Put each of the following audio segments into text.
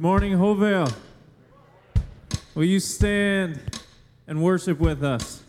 Good morning, Hopevale. Will you stand and worship with us?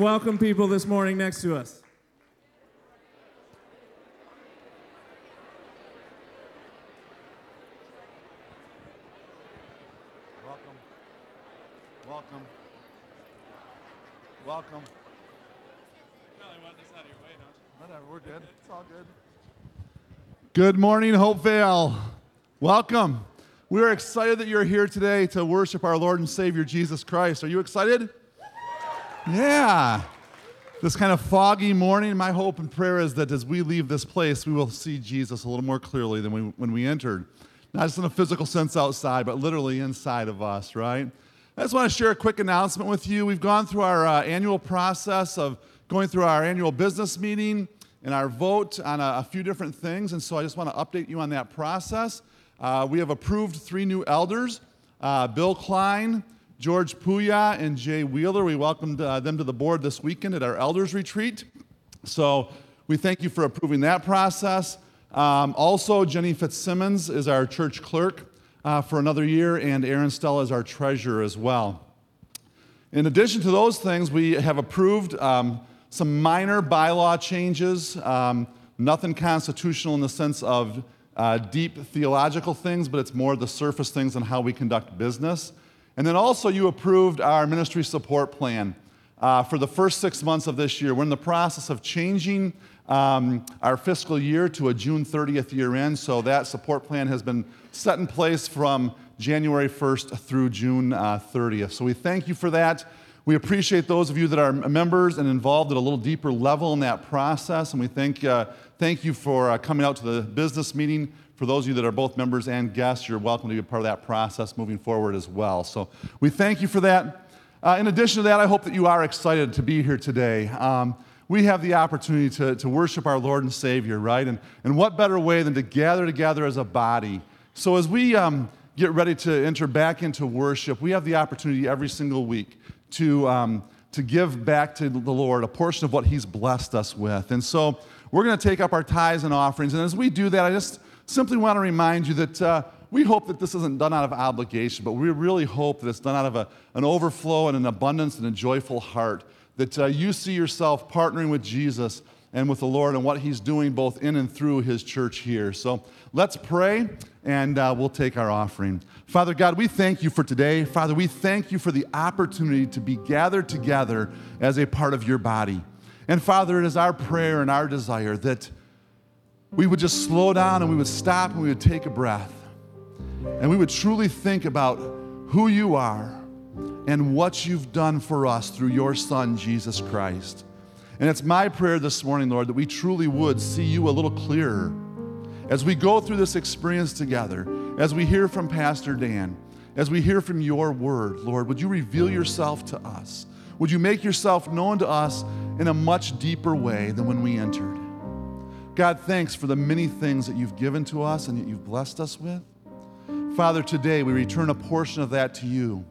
Welcome people this morning next to us? Welcome. Welcome. Welcome. Whatever, we're good. It's all good. Good morning, Hopevale. Welcome. We're excited that you're here today to worship our Lord and Savior Jesus Christ. Are you excited? Yeah. This kind of foggy morning, my hope and prayer is that as we leave this place, we will see Jesus a little more clearly than we, when we entered. Not just in a physical sense outside, but literally inside of us, right? I just want to share a quick announcement with you. We've gone through our uh, annual process of going through our annual business meeting and our vote on a, a few different things, and so I just want to update you on that process. Uh, we have approved three new elders uh, Bill Klein, George Puya, and Jay Wheeler. We welcomed uh, them to the board this weekend at our elders retreat. So we thank you for approving that process. Um, also, Jenny Fitzsimmons is our church clerk uh, for another year, and Aaron Stella is our treasurer as well. In addition to those things, we have approved um, some minor bylaw changes, um, nothing constitutional in the sense of uh, deep theological things, but it's more the surface things on how we conduct business. And then also, you approved our ministry support plan uh, for the first six months of this year. We're in the process of changing um, our fiscal year to a June 30th year end, so that support plan has been set in place from January 1st through June uh, 30th. So we thank you for that. We appreciate those of you that are members and involved at a little deeper level in that process. And we thank, uh, thank you for uh, coming out to the business meeting. For those of you that are both members and guests, you're welcome to be a part of that process moving forward as well. So we thank you for that. Uh, in addition to that, I hope that you are excited to be here today. Um, we have the opportunity to, to worship our Lord and Savior, right? And, and what better way than to gather together as a body? So as we um, get ready to enter back into worship, we have the opportunity every single week to, um, to give back to the Lord a portion of what He's blessed us with. And so we're going to take up our tithes and offerings. And as we do that, I just simply want to remind you that uh, we hope that this isn't done out of obligation, but we really hope that it's done out of a, an overflow and an abundance and a joyful heart. That uh, you see yourself partnering with Jesus and with the Lord and what He's doing both in and through His church here. So let's pray and uh, we'll take our offering. Father God, we thank you for today. Father, we thank you for the opportunity to be gathered together as a part of your body. And Father, it is our prayer and our desire that we would just slow down and we would stop and we would take a breath. And we would truly think about who you are and what you've done for us through your Son, Jesus Christ. And it's my prayer this morning, Lord, that we truly would see you a little clearer as we go through this experience together, as we hear from Pastor Dan, as we hear from your word, Lord, would you reveal yourself to us? Would you make yourself known to us in a much deeper way than when we entered? God, thanks for the many things that you've given to us and that you've blessed us with. Father, today we return a portion of that to you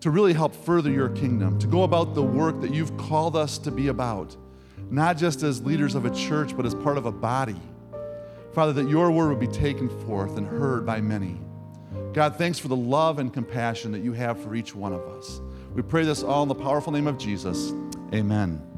to really help further your kingdom, to go about the work that you've called us to be about, not just as leaders of a church, but as part of a body. Father, that your word would be taken forth and heard by many. God, thanks for the love and compassion that you have for each one of us. We pray this all in the powerful name of Jesus. Amen.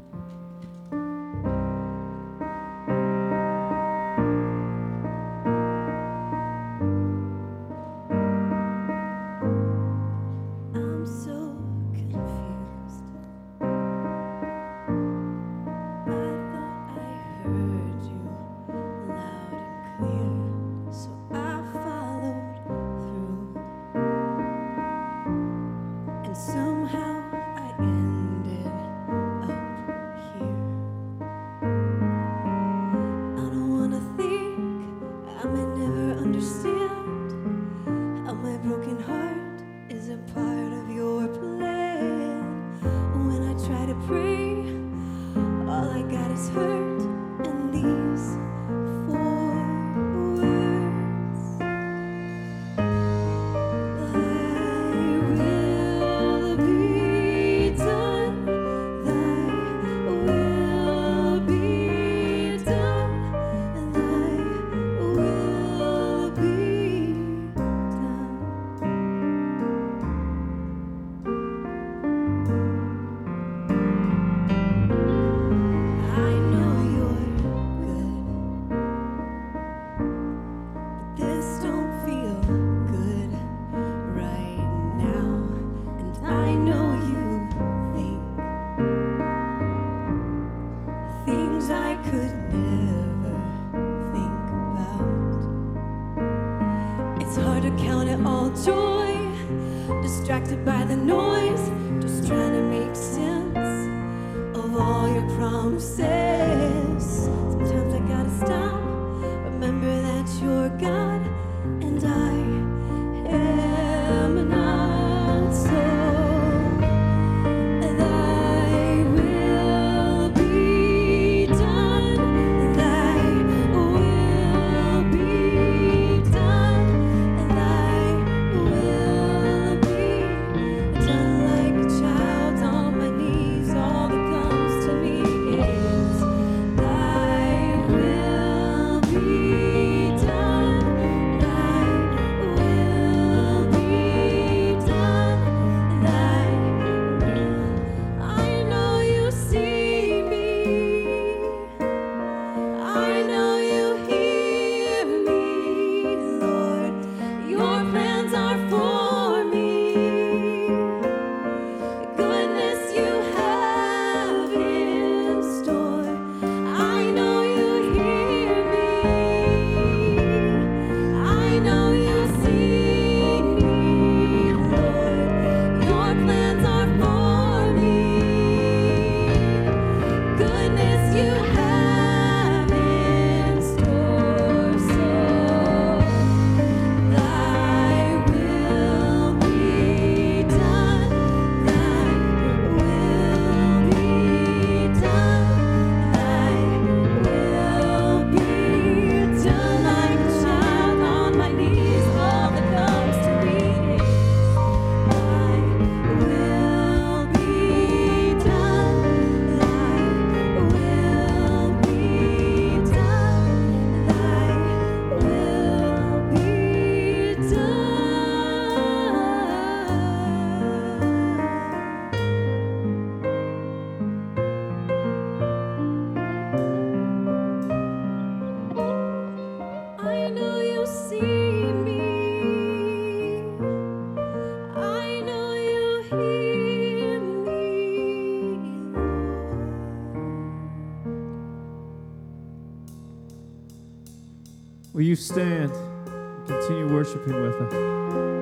stand and continue worshiping with us.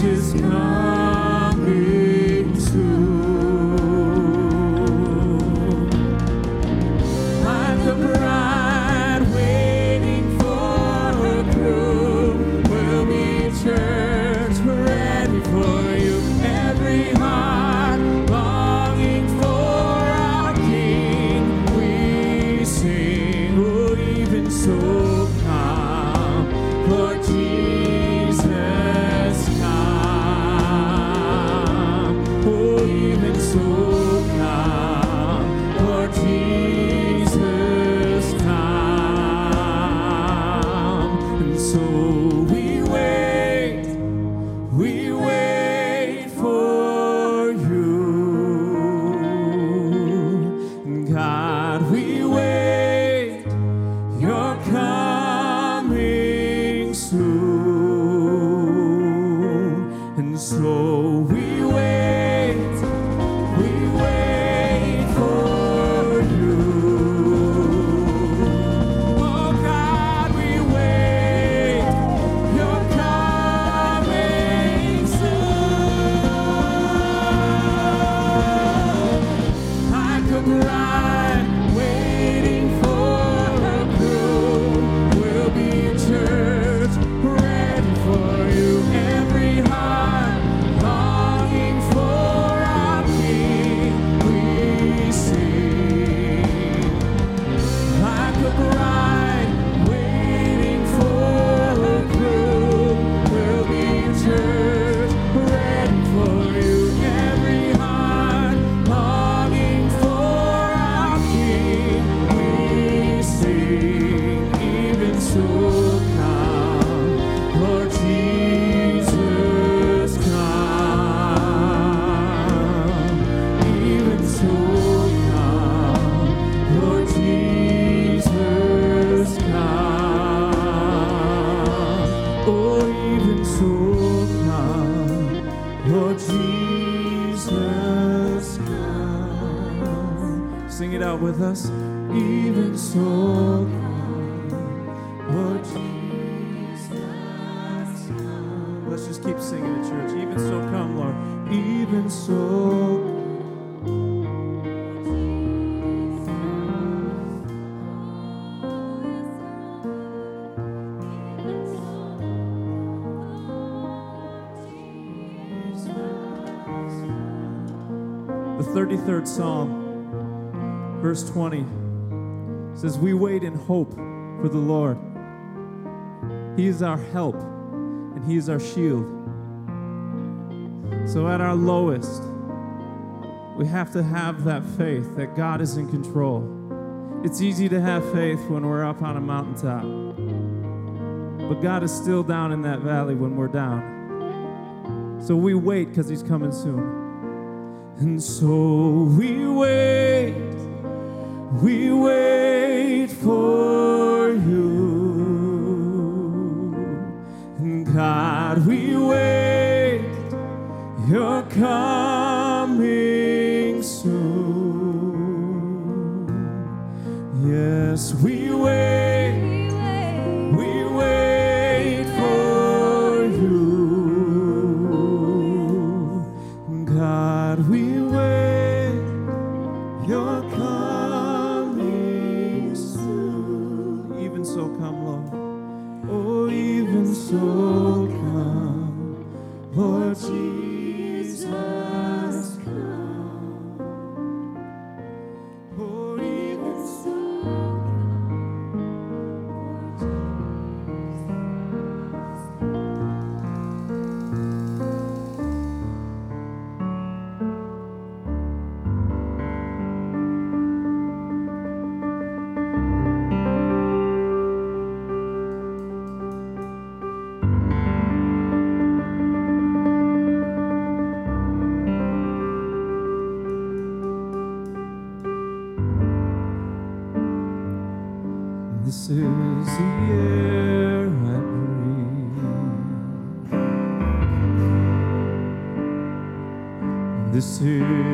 is come. So come, Lord Jesus, come. Sing it out with us. Even so, come, Lord Jesus, come. Let's just keep singing church. Even so, come, Lord. Even so. 33rd Psalm, verse 20 says, We wait in hope for the Lord. He is our help and He is our shield. So at our lowest, we have to have that faith that God is in control. It's easy to have faith when we're up on a mountaintop, but God is still down in that valley when we're down. So we wait because He's coming soon. And so we wait, we wait for you. And God, we wait, you're coming soon. Yes, we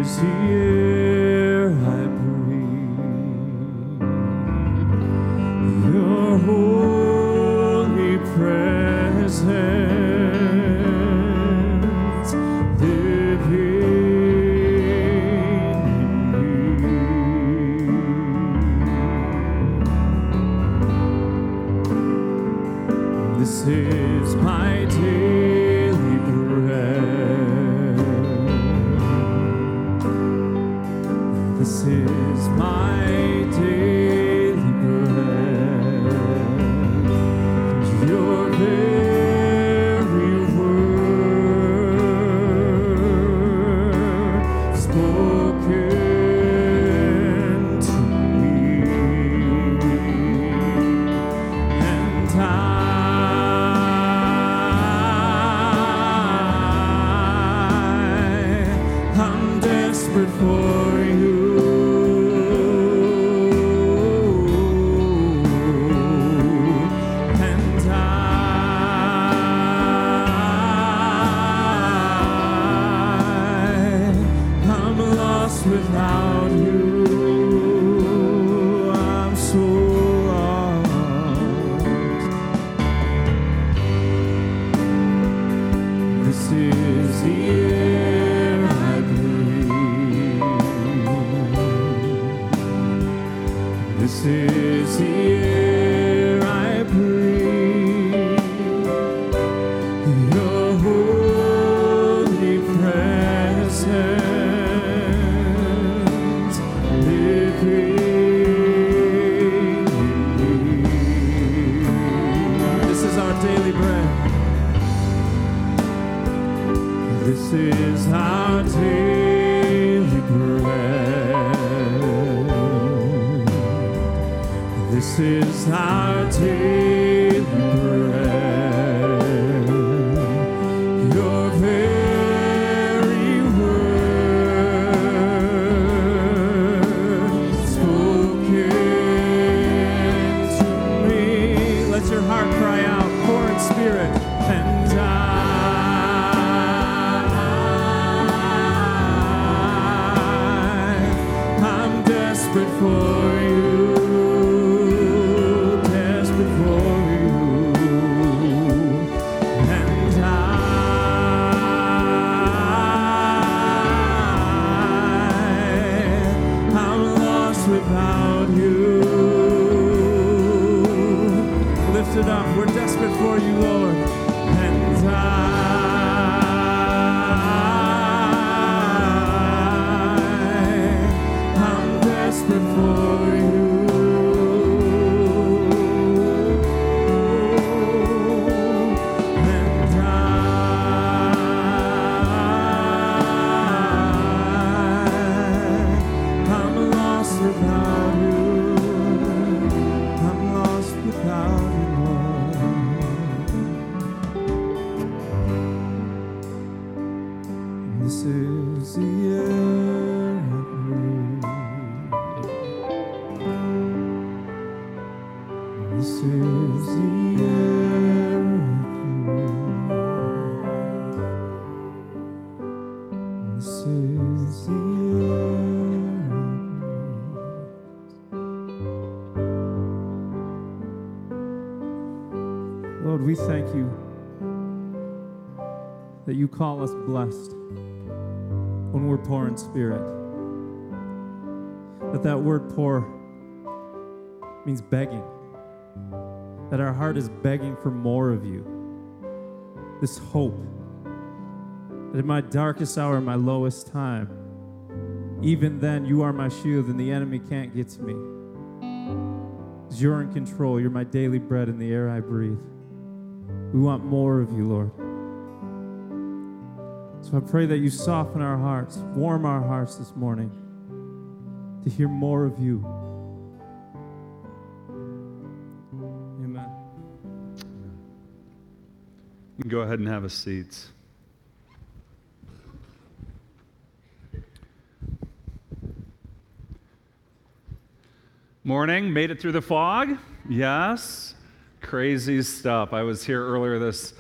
is here. Call us blessed when we're poor in spirit. That that word poor means begging. That our heart is begging for more of you. This hope that in my darkest hour, my lowest time, even then you are my shield and the enemy can't get to me. 'Cause You're in control. You're my daily bread and the air I breathe. We want more of you, Lord. So I pray that you soften our hearts, warm our hearts this morning to hear more of you. Amen. You can go ahead and have a seat. Morning, made it through the fog? Yes. Crazy stuff. I was here earlier this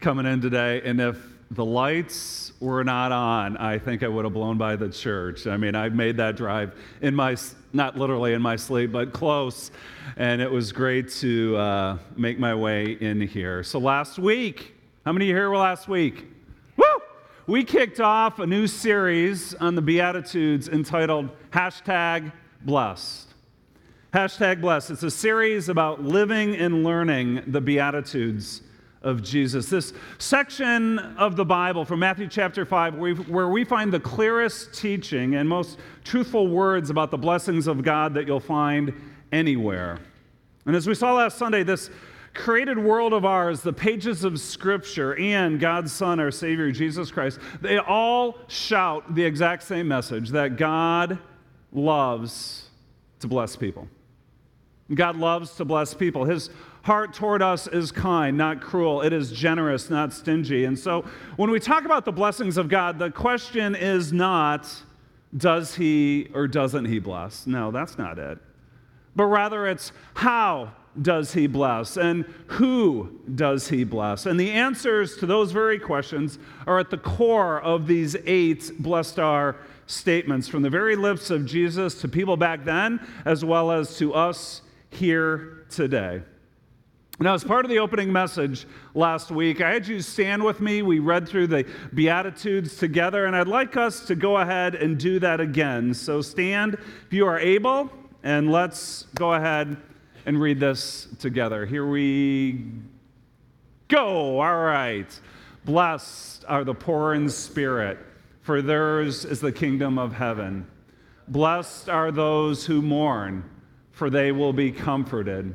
coming in today, and if the lights were not on, I think I would have blown by the church. I mean, I made that drive in my, not literally in my sleep, but close, and it was great to uh, make my way in here. So last week, how many of you here were last week? Woo! We kicked off a new series on the Beatitudes entitled hashtag blessed. Hashtag blessed. It's a series about living and learning the Beatitudes of Jesus. This section of the Bible from Matthew chapter 5, where we, find the clearest teaching and most truthful words about the blessings of God that you'll find anywhere. And as we saw last Sunday, this created world of ours, the pages of Scripture, and God's Son, our Savior, Jesus Christ, they all shout the exact same message that God loves to bless people. God loves to bless people. His heart toward us is kind, not cruel. It is generous, not stingy. And so when we talk about the blessings of God, the question is not, does he or doesn't he bless? No, that's not it. But rather it's, how does he bless? And who does he bless? And the answers to those very questions are at the core of these eight blessed are statements from the very lips of Jesus to people back then, as well as to us here today. Now, as part of the opening message last week, I had you stand with me. We read through the Beatitudes together, and I'd like us to go ahead and do that again. So stand if you are able, and let's go ahead and read this together. Here we go. All right. Blessed are the poor in spirit, for theirs is the kingdom of heaven. Blessed are those who mourn, for they will be comforted.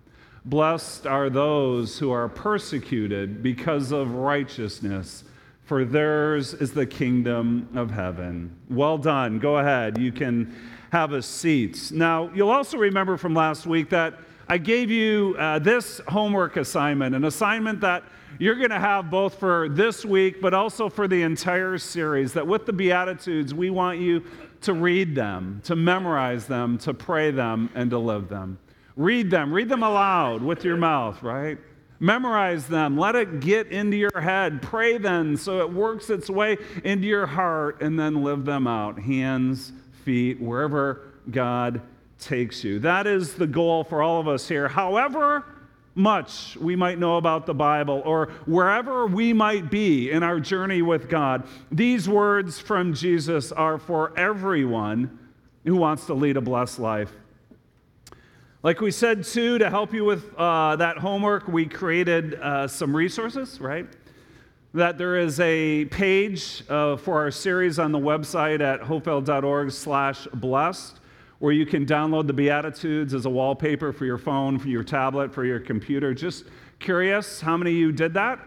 Blessed are those who are persecuted because of righteousness, for theirs is the kingdom of heaven. Well done. Go ahead. You can have a seat. Now, you'll also remember from last week that I gave you uh, this homework assignment, an assignment that you're going to have both for this week, but also for the entire series. That with the Beatitudes, we want you to read them, to memorize them, to pray them, and to live them. Read them, read them aloud with your mouth, right? Memorize them, let it get into your head. Pray them so it works its way into your heart, and then live them out hands, feet, wherever God takes you. That is the goal for all of us here. However, much we might know about the Bible or wherever we might be in our journey with God, these words from Jesus are for everyone who wants to lead a blessed life. Like we said, too, to help you with uh, that homework, we created uh, some resources, right? that there is a page uh, for our series on the website at hopevale.org slash blessed where you can download the Beatitudes as a wallpaper for your phone, for your tablet, for your computer. Just curious, how many of you did that?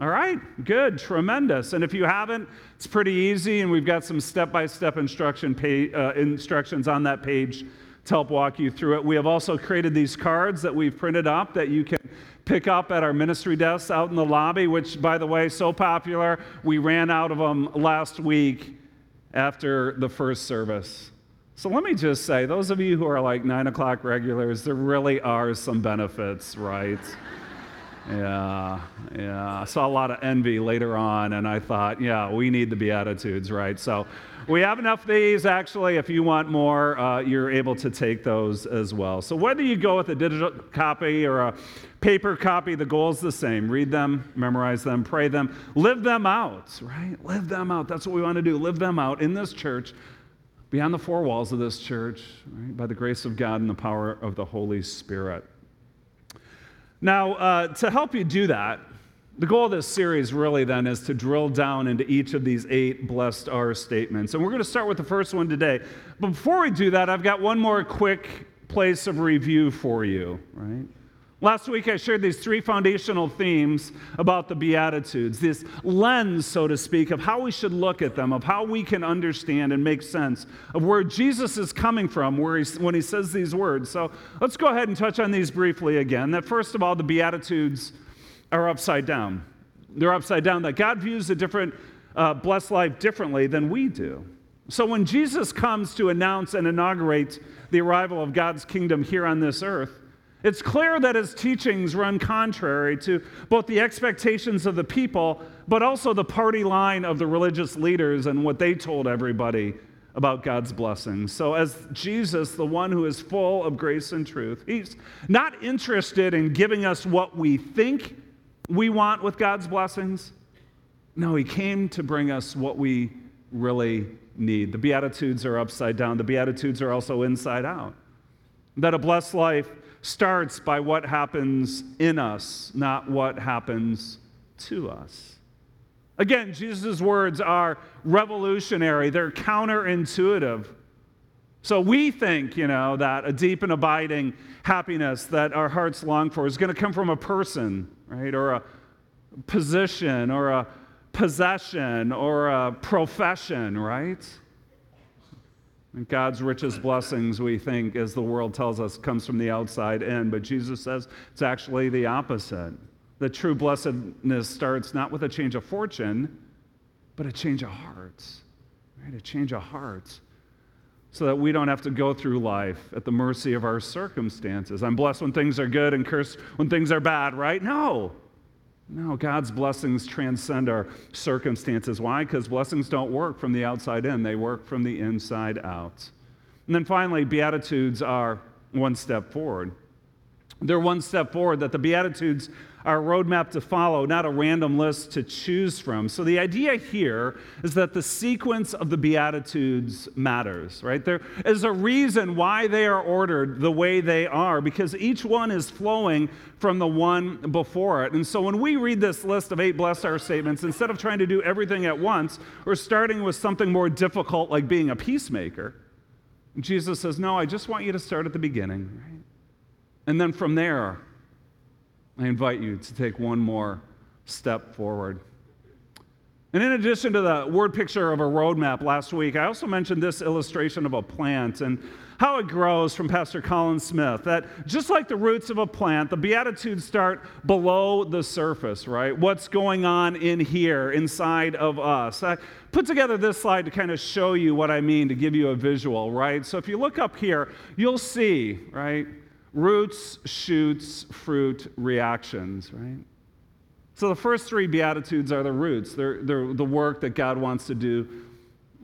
All right, good, tremendous. And if you haven't, it's pretty easy, and we've got some step-by-step instruction pa- uh, instructions on that page to help walk you through it. We have also created these cards that we've printed up that you can pick up at our ministry desks out in the lobby, which, by the way, so popular, we ran out of them last week after the first service. So let me just say, those of you who are like nine o'clock regulars, there really are some benefits, right? Yeah, yeah. I saw a lot of envy later on, and I thought, yeah, we need the Beatitudes, right? So we have enough of these. Actually, if you want more, uh, you're able to take those as well. So whether you go with a digital copy or a paper copy, the goal is the same read them, memorize them, pray them, live them out, right? Live them out. That's what we want to do. Live them out in this church, beyond the four walls of this church, right? by the grace of God and the power of the Holy Spirit. Now, uh, to help you do that, the goal of this series really then is to drill down into each of these eight blessed are statements. And we're going to start with the first one today. But before we do that, I've got one more quick place of review for you, right? Last week, I shared these three foundational themes about the Beatitudes, this lens, so to speak, of how we should look at them, of how we can understand and make sense of where Jesus is coming from where he, when he says these words. So let's go ahead and touch on these briefly again. That first of all, the Beatitudes are upside down. They're upside down, that God views a different, uh, blessed life differently than we do. So when Jesus comes to announce and inaugurate the arrival of God's kingdom here on this earth, it's clear that his teachings run contrary to both the expectations of the people, but also the party line of the religious leaders and what they told everybody about God's blessings. So, as Jesus, the one who is full of grace and truth, he's not interested in giving us what we think we want with God's blessings. No, he came to bring us what we really need. The Beatitudes are upside down, the Beatitudes are also inside out. That a blessed life starts by what happens in us, not what happens to us. Again, Jesus' words are revolutionary, they're counterintuitive. So we think, you know, that a deep and abiding happiness that our hearts long for is going to come from a person, right? Or a position, or a possession, or a profession, right? And God's richest blessings, we think, as the world tells us, comes from the outside in. But Jesus says it's actually the opposite. The true blessedness starts not with a change of fortune, but a change of hearts. Right? A change of hearts. So that we don't have to go through life at the mercy of our circumstances. I'm blessed when things are good and cursed when things are bad, right? No. No, God's blessings transcend our circumstances. Why? Because blessings don't work from the outside in, they work from the inside out. And then finally, Beatitudes are one step forward. They're one step forward, that the Beatitudes a roadmap to follow, not a random list to choose from. So the idea here is that the sequence of the Beatitudes matters, right? There is a reason why they are ordered the way they are, because each one is flowing from the one before it. And so when we read this list of eight blessed are statements, instead of trying to do everything at once, we're starting with something more difficult like being a peacemaker. Jesus says, No, I just want you to start at the beginning, right? And then from there, I invite you to take one more step forward. And in addition to the word picture of a roadmap last week, I also mentioned this illustration of a plant and how it grows from Pastor Colin Smith. That just like the roots of a plant, the Beatitudes start below the surface, right? What's going on in here, inside of us. I put together this slide to kind of show you what I mean, to give you a visual, right? So if you look up here, you'll see, right? Roots, shoots, fruit, reactions, right? So the first three Beatitudes are the roots. They're, they're the work that God wants to do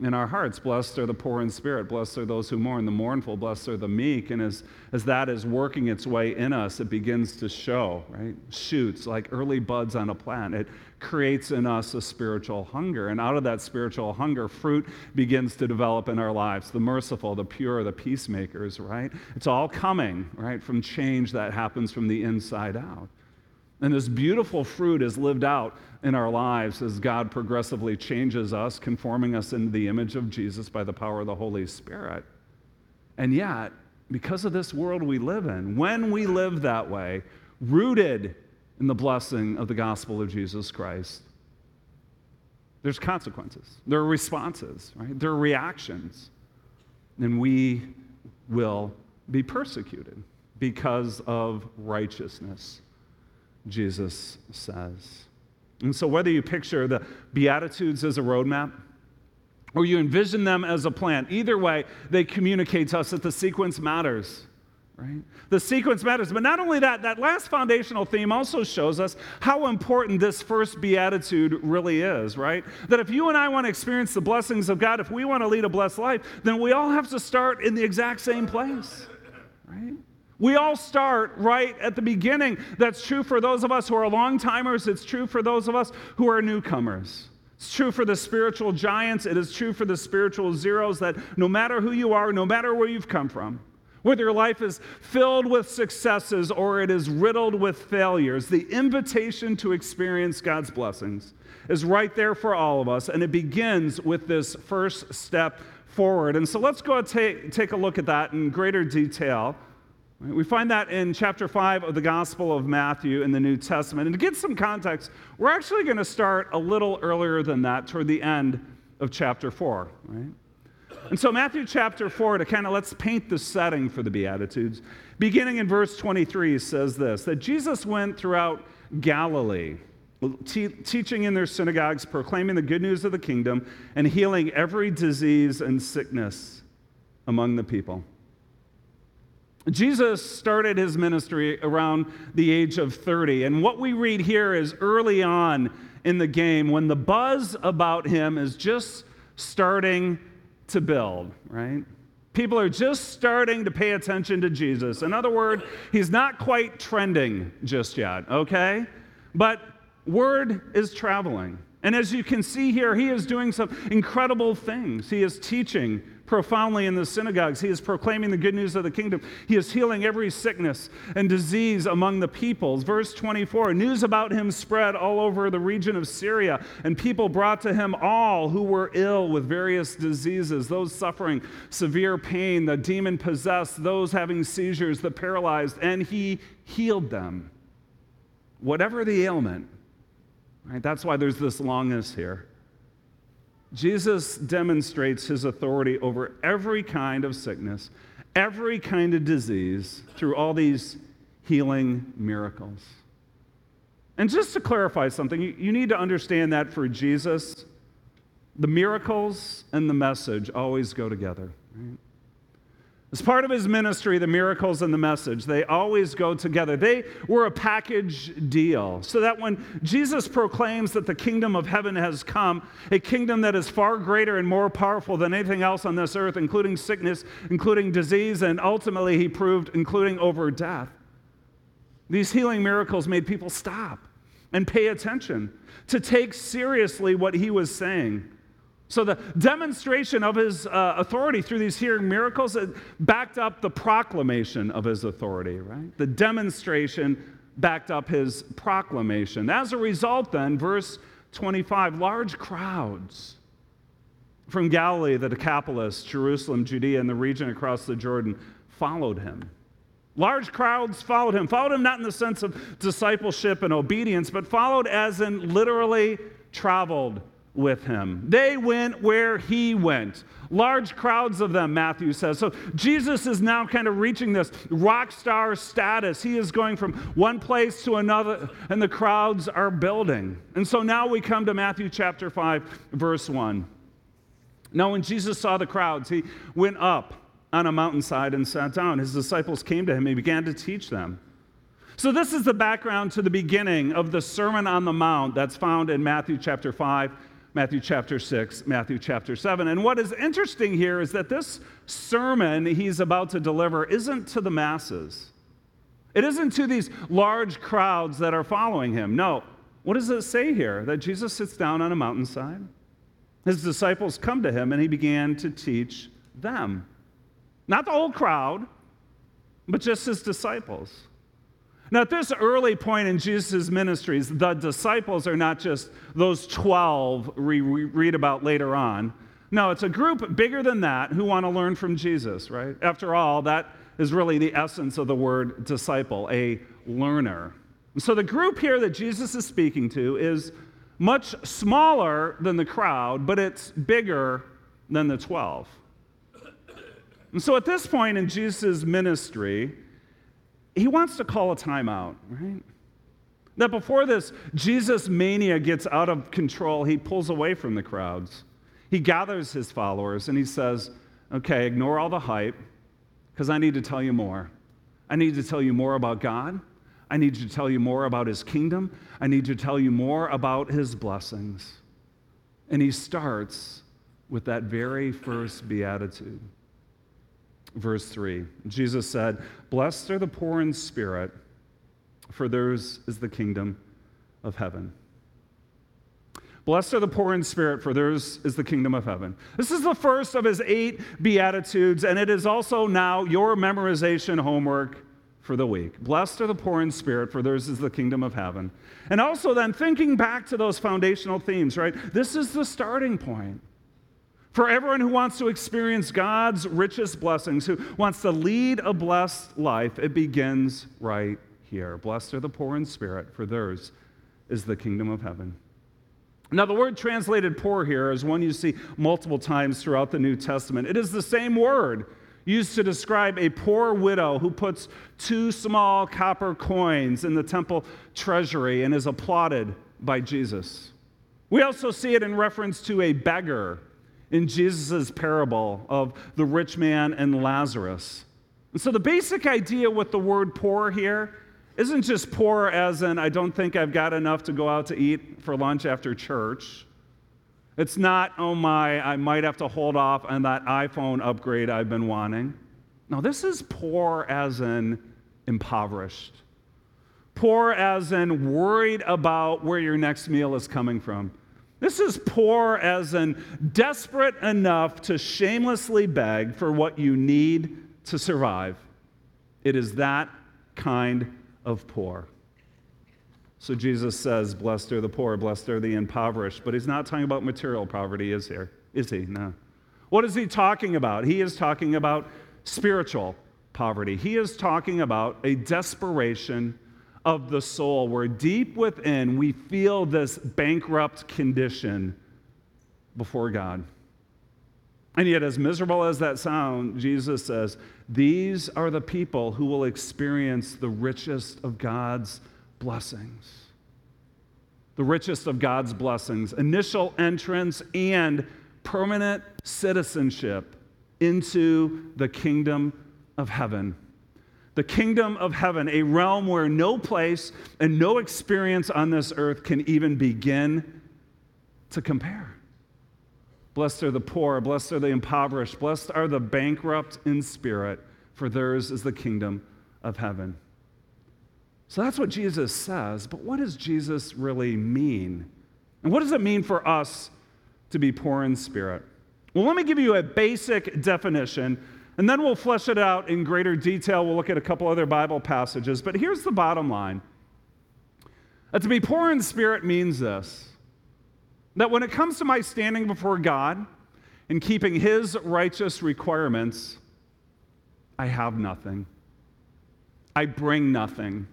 in our hearts. Blessed are the poor in spirit. Blessed are those who mourn, the mournful. Blessed are the meek. And as, as that is working its way in us, it begins to show, right? Shoots like early buds on a plant. It creates in us a spiritual hunger. And out of that spiritual hunger, fruit begins to develop in our lives the merciful, the pure, the peacemakers, right? It's all coming, right, from change that happens from the inside out. And this beautiful fruit is lived out in our lives as God progressively changes us, conforming us into the image of Jesus by the power of the Holy Spirit. And yet, because of this world we live in, when we live that way, rooted in the blessing of the gospel of Jesus Christ, there's consequences. There are responses, right? There are reactions. And we will be persecuted because of righteousness, Jesus says. And so, whether you picture the Beatitudes as a roadmap or you envision them as a plan, either way, they communicate to us that the sequence matters. Right? The sequence matters. But not only that, that last foundational theme also shows us how important this first beatitude really is, right? That if you and I want to experience the blessings of God, if we want to lead a blessed life, then we all have to start in the exact same place, right? We all start right at the beginning. That's true for those of us who are long timers, it's true for those of us who are newcomers. It's true for the spiritual giants, it is true for the spiritual zeros that no matter who you are, no matter where you've come from, whether your life is filled with successes or it is riddled with failures, the invitation to experience God's blessings is right there for all of us, and it begins with this first step forward. And so let's go and take, take a look at that in greater detail. We find that in chapter 5 of the Gospel of Matthew in the New Testament. And to get some context, we're actually going to start a little earlier than that, toward the end of chapter 4, right? And so, Matthew chapter 4, to kind of let's paint the setting for the Beatitudes, beginning in verse 23, says this that Jesus went throughout Galilee, te- teaching in their synagogues, proclaiming the good news of the kingdom, and healing every disease and sickness among the people. Jesus started his ministry around the age of 30. And what we read here is early on in the game when the buzz about him is just starting to build, right? People are just starting to pay attention to Jesus. In other words, he's not quite trending just yet, okay? But word is traveling. And as you can see here, he is doing some incredible things. He is teaching profoundly in the synagogues. He is proclaiming the good news of the kingdom. He is healing every sickness and disease among the peoples. Verse 24 news about him spread all over the region of Syria, and people brought to him all who were ill with various diseases, those suffering severe pain, the demon possessed, those having seizures, the paralyzed, and he healed them. Whatever the ailment, right? That's why there's this longness here. Jesus demonstrates his authority over every kind of sickness, every kind of disease through all these healing miracles. And just to clarify something, you, need to understand that for Jesus, the miracles and the message always go together. Right? As part of his ministry, the miracles and the message, they always go together. They were a package deal. So that when Jesus proclaims that the kingdom of heaven has come, a kingdom that is far greater and more powerful than anything else on this earth, including sickness, including disease, and ultimately, he proved, including over death. These healing miracles made people stop and pay attention, to take seriously what he was saying. So the demonstration of his uh, authority through these healing miracles backed up the proclamation of his authority, right? The demonstration backed up his proclamation. As a result, then, verse 25, large crowds from Galilee, the Decapolis, Jerusalem, Judea, and the region across the Jordan followed him. Large crowds followed him. Followed him not in the sense of discipleship and obedience, but followed as in literally traveled with him. They went where he went. Large crowds of them, Matthew says. So Jesus is now kind of reaching this rock star status. He is going from one place to another, and the crowds are building. And so now we come to Matthew chapter 5, verse 1. Now, when Jesus saw the crowds, he went up on a mountainside and sat down. His disciples came to him, he began to teach them. So, this is the background to the beginning of the Sermon on the Mount that's found in Matthew chapter 5 Matthew chapter 6, Matthew chapter 7. And what is interesting here is that this sermon he's about to deliver isn't to the masses. It isn't to these large crowds that are following him. No. What does it say here? That Jesus sits down on a mountainside. His disciples come to him and he began to teach them. Not the whole crowd, but just his disciples. Now, at this early point in Jesus' ministries, the disciples are not just those 12 we read about later on. No, it's a group bigger than that who want to learn from Jesus, right? After all, that is really the essence of the word disciple, a learner. So the group here that Jesus is speaking to is much smaller than the crowd, but it's bigger than the 12. And so at this point in Jesus' ministry, he wants to call a timeout, right? That before this Jesus mania gets out of control, he pulls away from the crowds. He gathers his followers and he says, Okay, ignore all the hype because I need to tell you more. I need to tell you more about God. I need to tell you more about his kingdom. I need to tell you more about his blessings. And he starts with that very first beatitude. Verse 3 Jesus said, Blessed are the poor in spirit, for theirs is the kingdom of heaven. Blessed are the poor in spirit, for theirs is the kingdom of heaven. This is the first of his eight Beatitudes, and it is also now your memorization homework for the week. Blessed are the poor in spirit, for theirs is the kingdom of heaven. And also, then, thinking back to those foundational themes, right? This is the starting point. For everyone who wants to experience God's richest blessings, who wants to lead a blessed life, it begins right here. Blessed are the poor in spirit, for theirs is the kingdom of heaven. Now, the word translated poor here is one you see multiple times throughout the New Testament. It is the same word used to describe a poor widow who puts two small copper coins in the temple treasury and is applauded by Jesus. We also see it in reference to a beggar in Jesus' parable of the rich man and Lazarus. And so, the basic idea with the word poor here isn't just poor as in, I don't think I've got enough to go out to eat for lunch after church. It's not, oh my, I might have to hold off on that iPhone upgrade I've been wanting. No, this is poor as in impoverished. Poor as in worried about where your next meal is coming from. This is poor as in desperate enough to shamelessly beg for what you need to survive. It is that kind of poor. So Jesus says, Blessed are the poor, blessed are the impoverished. But he's not talking about material poverty, is here? Is he? No. What is he talking about? He is talking about spiritual poverty. He is talking about a desperation of the soul where deep within we feel this bankrupt condition before God. And yet, as miserable as that sounds, Jesus says, These are the people who will experience the richest of God's blessings. The richest of God's blessings, initial entrance and permanent citizenship into the kingdom of heaven. The kingdom of heaven, a realm where no place and no experience on this earth can even begin to compare. Blessed are the poor, blessed are the impoverished, blessed are the bankrupt in spirit, for theirs is the kingdom of heaven. So that's what Jesus says, but what does Jesus really mean? And what does it mean for us to be poor in spirit? Well, let me give you a basic definition, and then we'll flesh it out in greater detail. We'll look at a couple other Bible passages, but here's the bottom line that to be poor in spirit means this that when it comes to my standing before God and keeping His righteous requirements, I have nothing. I bring nothing.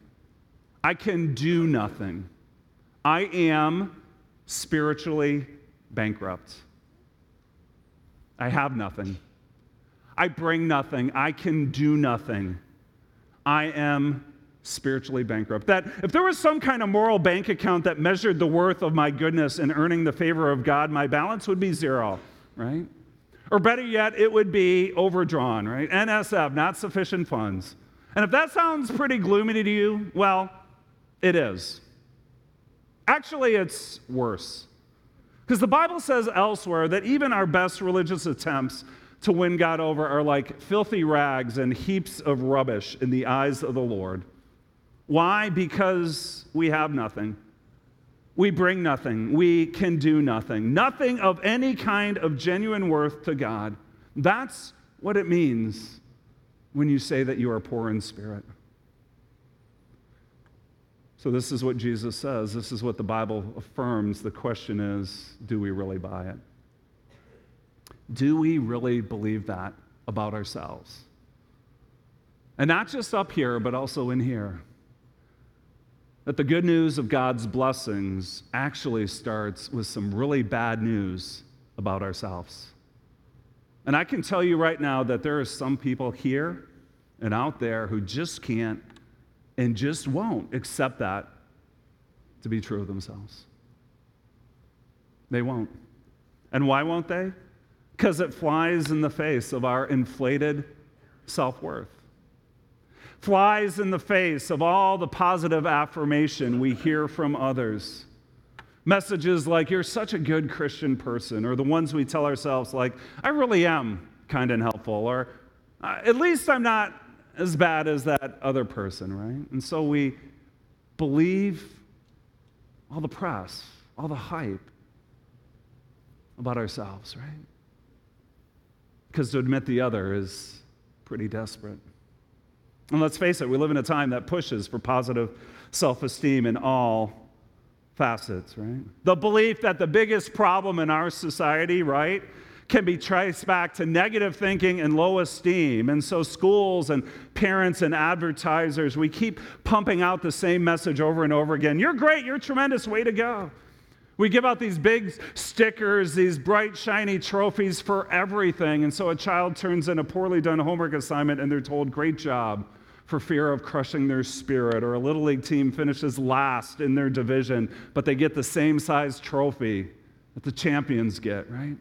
I can do nothing. I am spiritually bankrupt. I have nothing. I bring nothing. I can do nothing. I am spiritually bankrupt. That if there was some kind of moral bank account that measured the worth of my goodness and earning the favor of God, my balance would be zero, right? Or better yet, it would be overdrawn, right? NSF, not sufficient funds. And if that sounds pretty gloomy to you, well, it is. Actually, it's worse. Because the Bible says elsewhere that even our best religious attempts to win God over are like filthy rags and heaps of rubbish in the eyes of the Lord. Why? Because we have nothing. We bring nothing. We can do nothing. Nothing of any kind of genuine worth to God. That's what it means when you say that you are poor in spirit. So, this is what Jesus says. This is what the Bible affirms. The question is do we really buy it? Do we really believe that about ourselves? And not just up here, but also in here. That the good news of God's blessings actually starts with some really bad news about ourselves. And I can tell you right now that there are some people here and out there who just can't and just won't accept that to be true of themselves. They won't. And why won't they? Because it flies in the face of our inflated self worth. Flies in the face of all the positive affirmation we hear from others. Messages like, you're such a good Christian person, or the ones we tell ourselves, like, I really am kind and helpful, or "Uh, at least I'm not as bad as that other person, right? And so we believe all the press, all the hype about ourselves, right? Because to admit the other is pretty desperate. And let's face it, we live in a time that pushes for positive self esteem in all facets, right? The belief that the biggest problem in our society, right, can be traced back to negative thinking and low esteem. And so, schools and parents and advertisers, we keep pumping out the same message over and over again You're great, you're tremendous, way to go. We give out these big stickers, these bright, shiny trophies for everything. And so a child turns in a poorly done homework assignment and they're told, Great job, for fear of crushing their spirit. Or a little league team finishes last in their division, but they get the same size trophy that the champions get, right?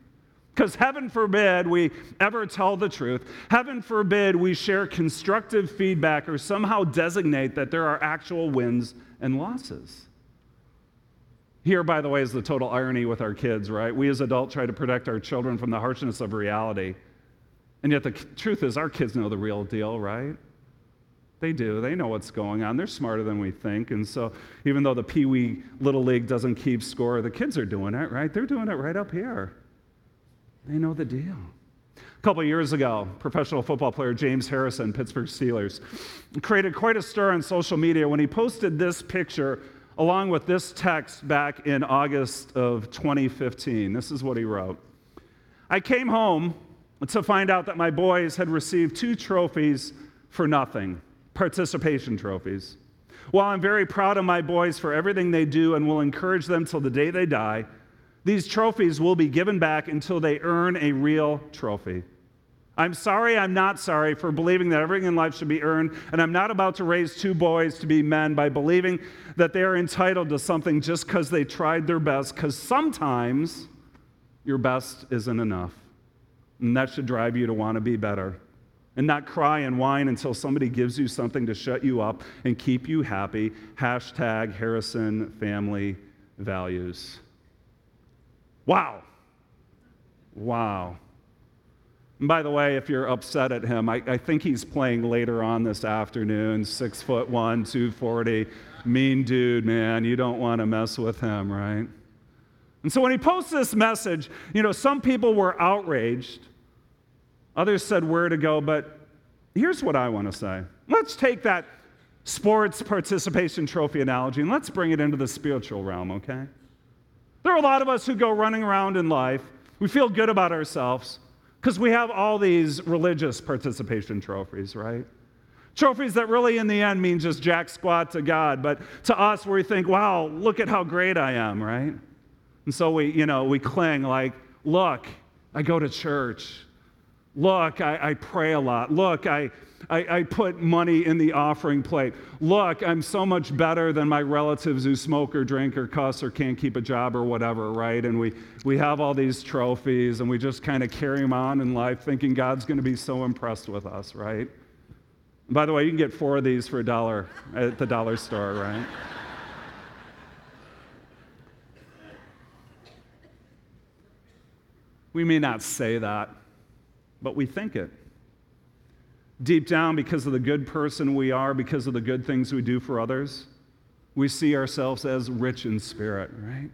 Because heaven forbid we ever tell the truth. Heaven forbid we share constructive feedback or somehow designate that there are actual wins and losses. Here, by the way, is the total irony with our kids, right? We as adults try to protect our children from the harshness of reality. And yet, the truth is, our kids know the real deal, right? They do. They know what's going on. They're smarter than we think. And so, even though the Pee Wee Little League doesn't keep score, the kids are doing it, right? They're doing it right up here. They know the deal. A couple years ago, professional football player James Harrison, Pittsburgh Steelers, created quite a stir on social media when he posted this picture along with this text back in August of 2015. This is what he wrote I came home to find out that my boys had received two trophies for nothing participation trophies. While I'm very proud of my boys for everything they do and will encourage them till the day they die, these trophies will be given back until they earn a real trophy. I'm sorry, I'm not sorry for believing that everything in life should be earned, and I'm not about to raise two boys to be men by believing that they are entitled to something just because they tried their best, because sometimes your best isn't enough. And that should drive you to want to be better and not cry and whine until somebody gives you something to shut you up and keep you happy. Hashtag Harrison family values. Wow. Wow. And by the way, if you're upset at him, I, I think he's playing later on this afternoon, six foot one, 240. Mean dude, man. You don't want to mess with him, right? And so when he posts this message, you know, some people were outraged. Others said where to go, but here's what I want to say. Let's take that sports participation trophy analogy and let's bring it into the spiritual realm, okay? There are a lot of us who go running around in life. We feel good about ourselves because we have all these religious participation trophies, right? Trophies that really, in the end, mean just jack squat to God, but to us, we think, wow, look at how great I am, right? And so we, you know, we cling like, look, I go to church. Look, I, I pray a lot. Look, I, I, I put money in the offering plate. Look, I'm so much better than my relatives who smoke or drink or cuss or can't keep a job or whatever, right? And we, we have all these trophies and we just kind of carry them on in life thinking God's going to be so impressed with us, right? By the way, you can get four of these for a dollar at the dollar store, right? we may not say that, but we think it. Deep down, because of the good person we are, because of the good things we do for others, we see ourselves as rich in spirit, right?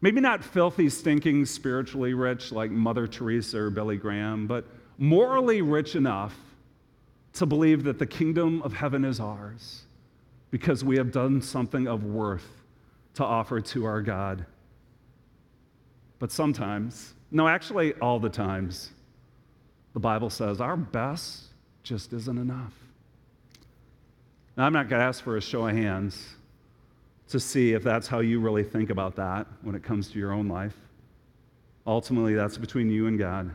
Maybe not filthy, stinking, spiritually rich like Mother Teresa or Billy Graham, but morally rich enough to believe that the kingdom of heaven is ours because we have done something of worth to offer to our God. But sometimes, no, actually, all the times, the Bible says our best just isn't enough. Now, I'm not going to ask for a show of hands to see if that's how you really think about that when it comes to your own life. Ultimately, that's between you and God.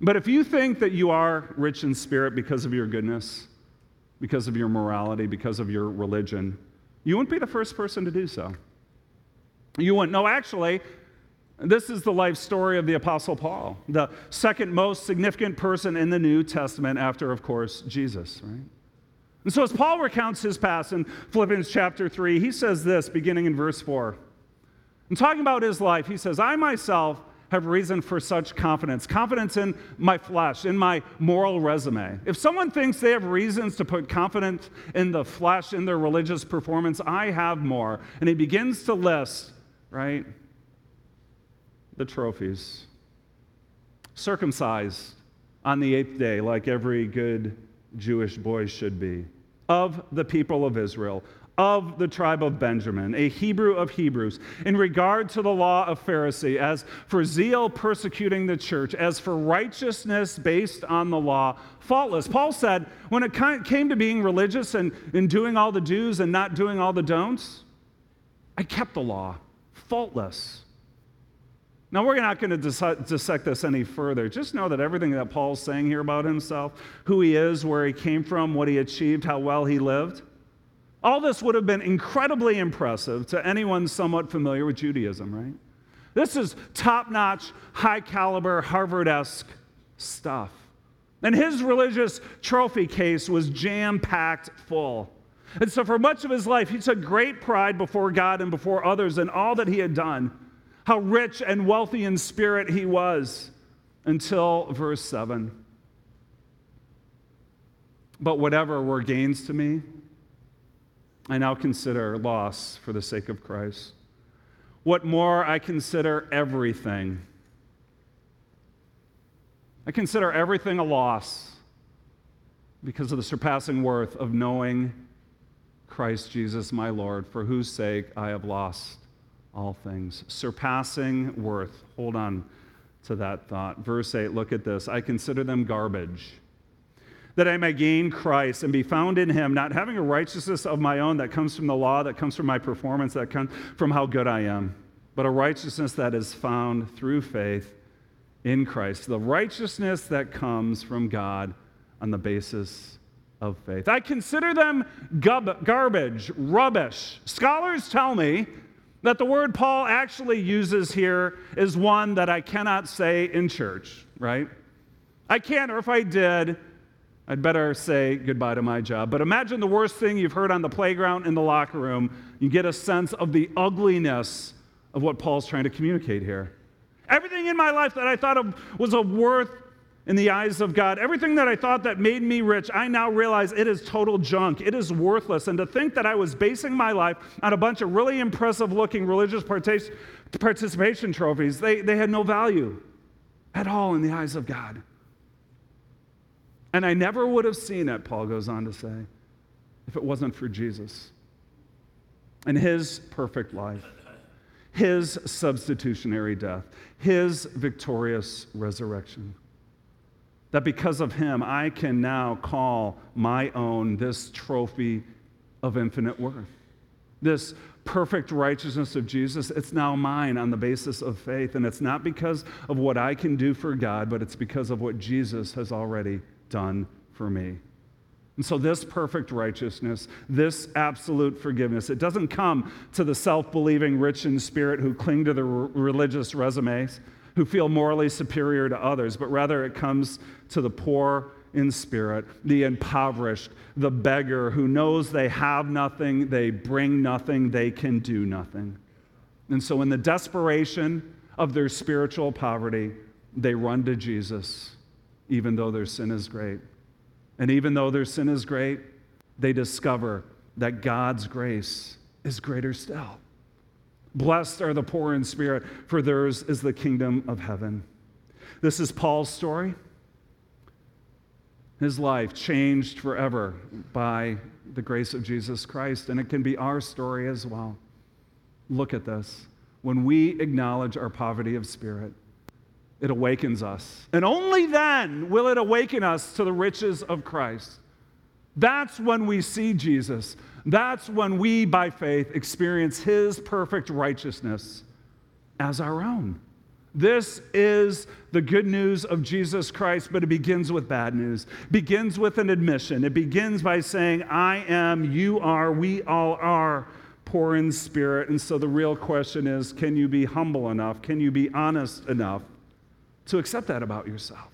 But if you think that you are rich in spirit because of your goodness, because of your morality, because of your religion, you wouldn't be the first person to do so. You wouldn't. No, actually, this is the life story of the Apostle Paul, the second most significant person in the New Testament after, of course, Jesus, right? And so, as Paul recounts his past in Philippians chapter 3, he says this beginning in verse 4. And talking about his life, he says, I myself have reason for such confidence confidence in my flesh, in my moral resume. If someone thinks they have reasons to put confidence in the flesh, in their religious performance, I have more. And he begins to list, right, the trophies. Circumcised on the eighth day, like every good Jewish boy should be, of the people of Israel, of the tribe of Benjamin, a Hebrew of Hebrews, in regard to the law of Pharisee, as for zeal persecuting the church, as for righteousness based on the law, faultless. Paul said, when it came to being religious and, and doing all the do's and not doing all the don'ts, I kept the law, faultless. Now, we're not going to dissect this any further. Just know that everything that Paul's saying here about himself, who he is, where he came from, what he achieved, how well he lived, all this would have been incredibly impressive to anyone somewhat familiar with Judaism, right? This is top notch, high caliber, Harvard esque stuff. And his religious trophy case was jam packed full. And so, for much of his life, he took great pride before God and before others in all that he had done, how rich and wealthy in spirit he was, until verse 7. But whatever were gains to me, I now consider loss for the sake of Christ. What more, I consider everything. I consider everything a loss because of the surpassing worth of knowing Christ Jesus, my Lord, for whose sake I have lost all things. Surpassing worth. Hold on to that thought. Verse 8, look at this. I consider them garbage that I may gain Christ and be found in him, not having a righteousness of my own that comes from the law, that comes from my performance, that comes from how good I am, but a righteousness that is found through faith in Christ, the righteousness that comes from God on the basis of faith. I consider them gub- garbage, rubbish. Scholars tell me that the word Paul actually uses here is one that I cannot say in church, right? I can't, or if I did, I'd better say goodbye to my job. But imagine the worst thing you've heard on the playground in the locker room. You get a sense of the ugliness of what Paul's trying to communicate here. Everything in my life that I thought of was of worth in the eyes of God, everything that I thought that made me rich, I now realize it is total junk. It is worthless. And to think that I was basing my life on a bunch of really impressive looking religious participation trophies, they, they had no value at all in the eyes of God. And I never would have seen it, Paul goes on to say, if it wasn't for Jesus and his perfect life, his substitutionary death, his victorious resurrection. That because of him, I can now call my own this trophy of infinite worth. This perfect righteousness of Jesus, it's now mine on the basis of faith. And it's not because of what I can do for God, but it's because of what Jesus has already done for me. And so, this perfect righteousness, this absolute forgiveness, it doesn't come to the self believing rich in spirit who cling to the religious resumes, who feel morally superior to others, but rather it comes to the poor in spirit, the impoverished, the beggar who knows they have nothing, they bring nothing, they can do nothing. And so, in the desperation of their spiritual poverty, they run to Jesus even though their sin is great. And even though their sin is great, they discover that God's grace is greater still. Blessed are the poor in spirit, for theirs is the kingdom of heaven. This is Paul's story. his life changed forever by the grace of Jesus Christ, and it can be our story as well. Look at this. When we acknowledge our poverty of spirit, it awakens us. And only then will it awaken us to the riches of Christ. That's when we see Jesus. That's when we, by faith, experience his perfect righteousness as our own. This is the good news of Jesus Christ, but it begins with bad news. It begins with an admission. It begins by saying, I am, you are, we all are poor in spirit. And so the real question is can you be humble enough? Can you be honest enough to accept that about yourself?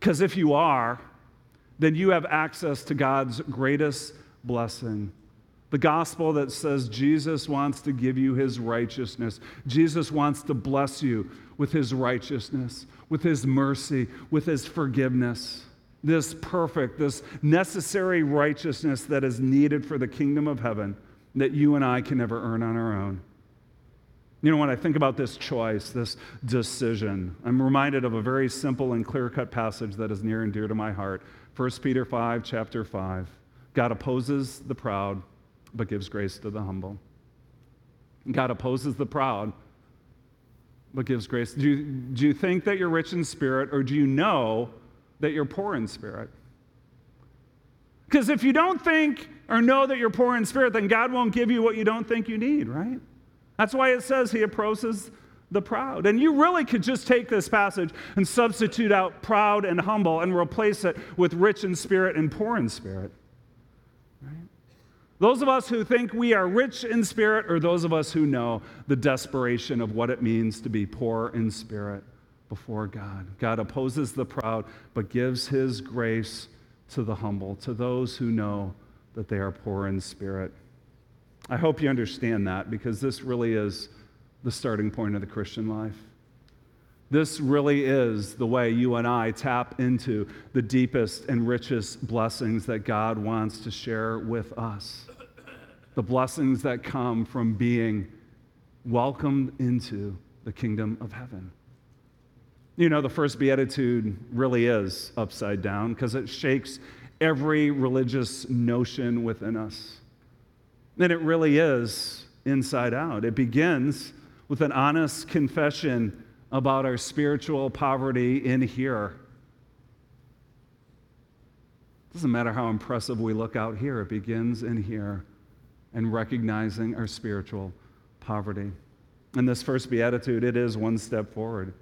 Because if you are, then you have access to God's greatest blessing. The gospel that says Jesus wants to give you his righteousness. Jesus wants to bless you with his righteousness, with his mercy, with his forgiveness. This perfect, this necessary righteousness that is needed for the kingdom of heaven that you and I can never earn on our own. You know, when I think about this choice, this decision, I'm reminded of a very simple and clear cut passage that is near and dear to my heart. 1 Peter 5, chapter 5. God opposes the proud, but gives grace to the humble. God opposes the proud, but gives grace. Do you, do you think that you're rich in spirit, or do you know that you're poor in spirit? Because if you don't think or know that you're poor in spirit, then God won't give you what you don't think you need, right? That's why it says he opposes the proud. And you really could just take this passage and substitute out proud and humble and replace it with rich in spirit and poor in spirit. Right? Those of us who think we are rich in spirit, or those of us who know the desperation of what it means to be poor in spirit before God. God opposes the proud, but gives his grace to the humble, to those who know that they are poor in spirit. I hope you understand that because this really is the starting point of the Christian life. This really is the way you and I tap into the deepest and richest blessings that God wants to share with us. The blessings that come from being welcomed into the kingdom of heaven. You know, the first beatitude really is upside down because it shakes every religious notion within us. And it really is inside out. It begins with an honest confession about our spiritual poverty in here. It Doesn't matter how impressive we look out here, it begins in here and recognizing our spiritual poverty. In this first beatitude, it is one step forward.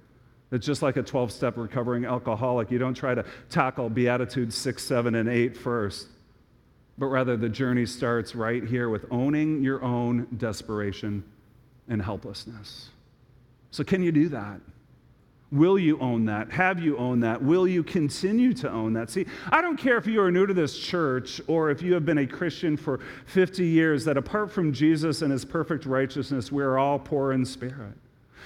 It's just like a 12 step recovering alcoholic. You don't try to tackle Beatitudes 6, 7, and 8 first, but rather the journey starts right here with owning your own desperation and helplessness. So, can you do that? Will you own that? Have you owned that? Will you continue to own that? See, I don't care if you are new to this church or if you have been a Christian for 50 years, that apart from Jesus and his perfect righteousness, we are all poor in spirit.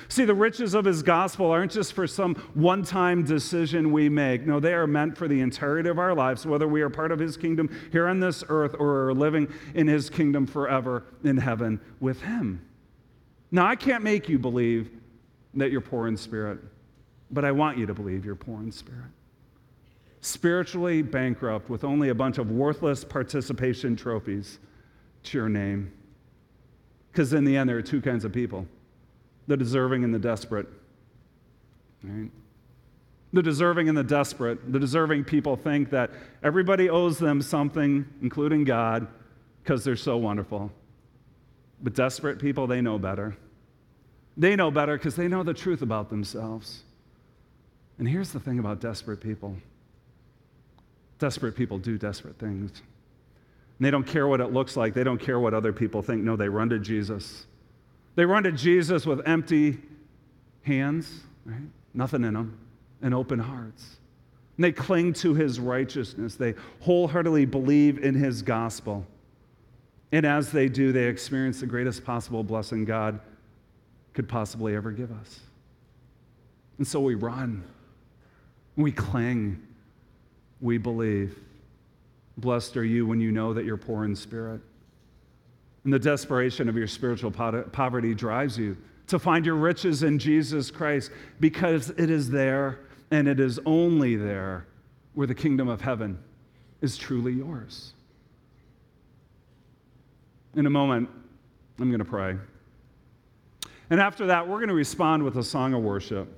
See, the riches of his gospel aren't just for some one time decision we make. No, they are meant for the entirety of our lives, whether we are part of his kingdom here on this earth or are living in his kingdom forever in heaven with him. Now, I can't make you believe that you're poor in spirit, but I want you to believe you're poor in spirit. Spiritually bankrupt with only a bunch of worthless participation trophies to your name. Because in the end, there are two kinds of people the deserving and the desperate. Right? The deserving and the desperate. The deserving people think that everybody owes them something, including God, because they're so wonderful. But desperate people, they know better. They know better because they know the truth about themselves. And here's the thing about desperate people desperate people do desperate things. And they don't care what it looks like, they don't care what other people think. No, they run to Jesus. They run to Jesus with empty hands, right? Nothing in them, and open hearts. And they cling to his righteousness. They wholeheartedly believe in his gospel. And as they do, they experience the greatest possible blessing God could possibly ever give us. And so we run, we cling, we believe. Blessed are you when you know that you're poor in spirit. And the desperation of your spiritual poverty drives you to find your riches in Jesus Christ because it is there and it is only there where the kingdom of heaven is truly yours. In a moment, I'm going to pray. And after that, we're going to respond with a song of worship.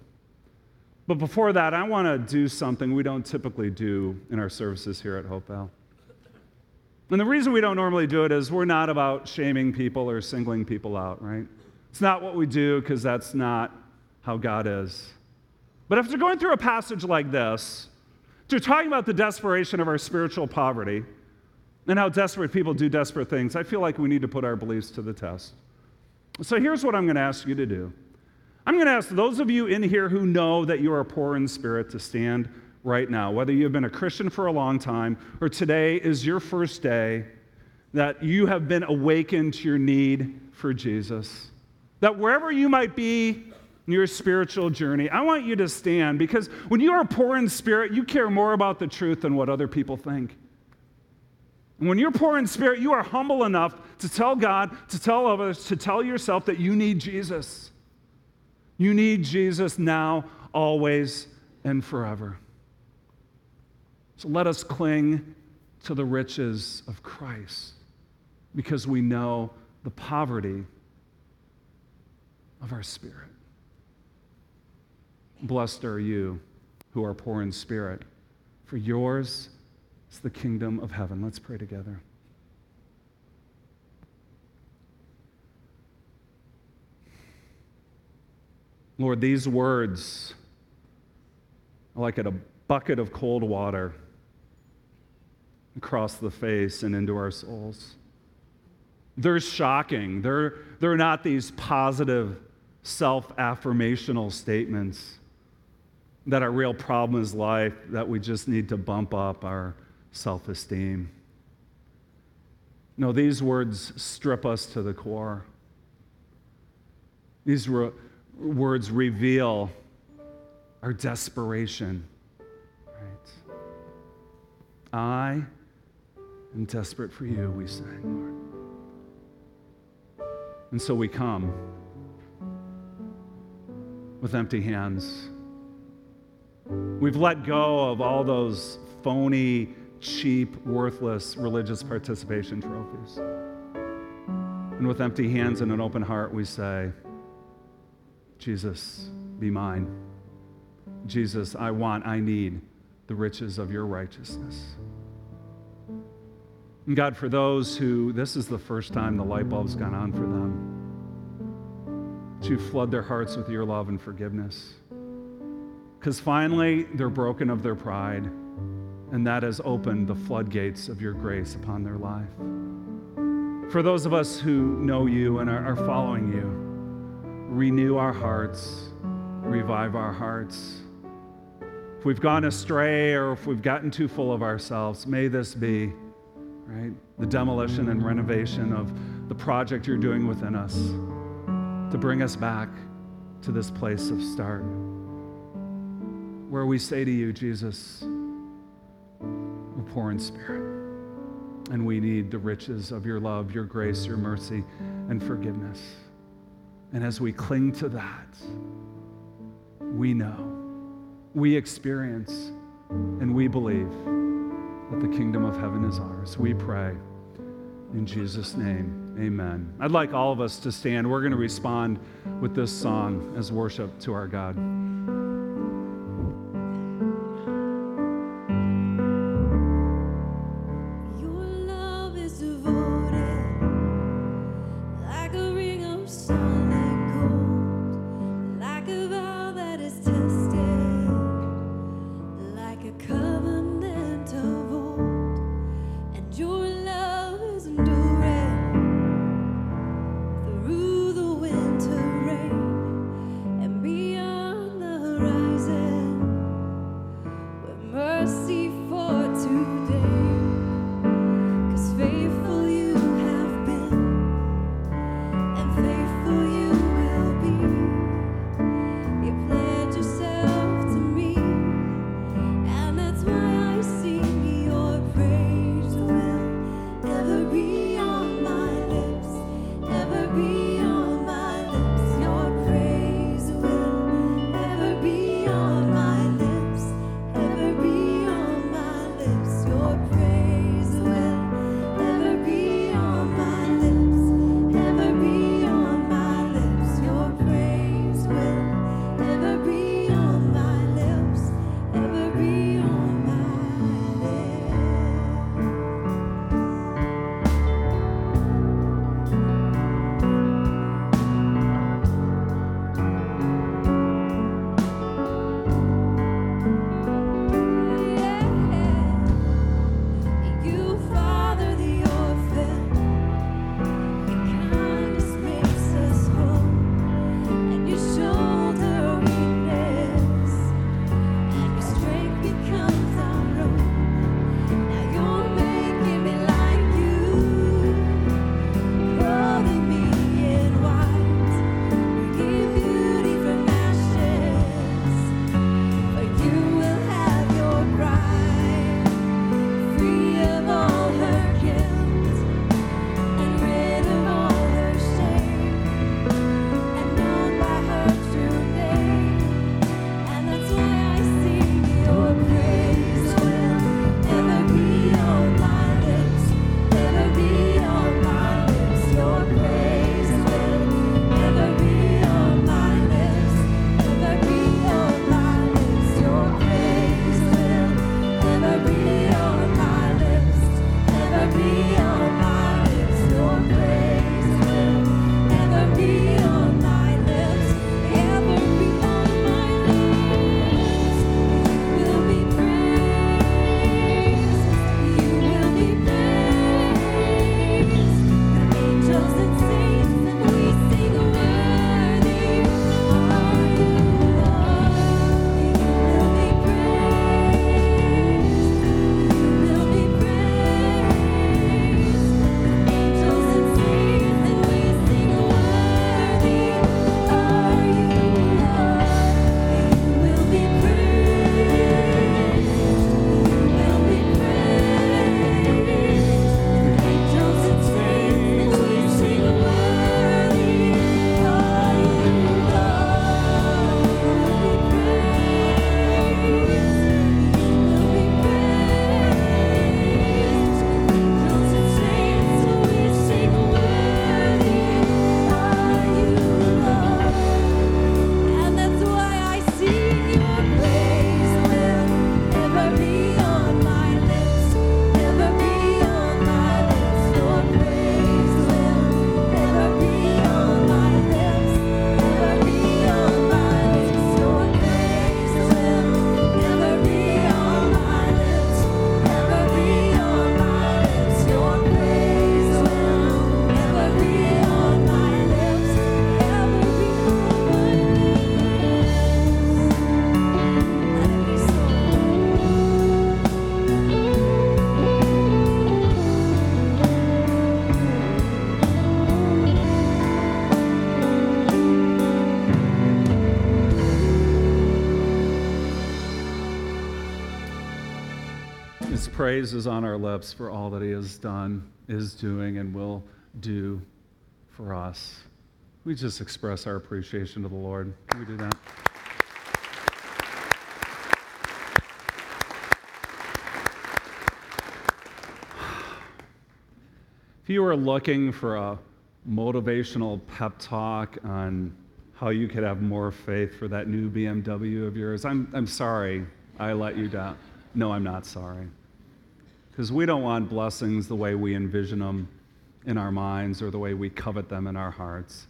But before that, I want to do something we don't typically do in our services here at Hopevale. And the reason we don't normally do it is we're not about shaming people or singling people out, right? It's not what we do because that's not how God is. But after going through a passage like this, to talking about the desperation of our spiritual poverty and how desperate people do desperate things, I feel like we need to put our beliefs to the test. So here's what I'm going to ask you to do I'm going to ask those of you in here who know that you are poor in spirit to stand right now, whether you've been a Christian for a long time or today is your first day that you have been awakened to your need for Jesus. That wherever you might be in your spiritual journey, I want you to stand because when you are poor in spirit, you care more about the truth than what other people think. And when you're poor in spirit, you are humble enough to tell God, to tell others, to tell yourself that you need Jesus. You need Jesus now, always, and forever. So let us cling to the riches of Christ because we know the poverty of our spirit. Blessed are you who are poor in spirit, for yours is the kingdom of heaven. Let's pray together. Lord, these words are like a bucket of cold water across the face and into our souls. They're shocking. They're, they're not these positive, self affirmational statements that our real problem is life, that we just need to bump up our self esteem. No, these words strip us to the core. These re- words reveal our desperation. Right? I am desperate for you, we sang, Lord. And so we come with empty hands. We've let go of all those phony, cheap, worthless religious participation trophies. And with empty hands and an open heart, we say, Jesus, be mine. Jesus, I want, I need the riches of your righteousness. And God, for those who this is the first time the light bulb's gone on for them, to flood their hearts with your love and forgiveness. Because finally, they're broken of their pride, and that has opened the floodgates of your grace upon their life. For those of us who know you and are, are following you, renew our hearts, revive our hearts. If we've gone astray or if we've gotten too full of ourselves, may this be, right, the demolition and renovation of the project you're doing within us to bring us back to this place of start where we say to you, Jesus, poor in spirit and we need the riches of your love, your grace, your mercy, and forgiveness. And as we cling to that, we know, we experience, and we believe that the kingdom of heaven is ours. We pray in Jesus' name, amen. I'd like all of us to stand. We're going to respond with this song as worship to our God. Praise is on our lips for all that He has done, is doing, and will do for us. We just express our appreciation to the Lord. Can we do that? If you were looking for a motivational pep talk on how you could have more faith for that new BMW of yours, I'm, I'm sorry I let you down. No, I'm not sorry. Because we don't want blessings the way we envision them in our minds or the way we covet them in our hearts.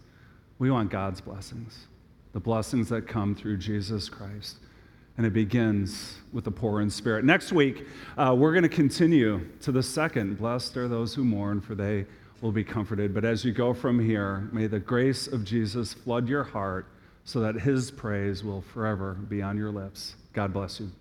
We want God's blessings, the blessings that come through Jesus Christ. And it begins with the poor in spirit. Next week, uh, we're going to continue to the second. Blessed are those who mourn, for they will be comforted. But as you go from here, may the grace of Jesus flood your heart so that his praise will forever be on your lips. God bless you.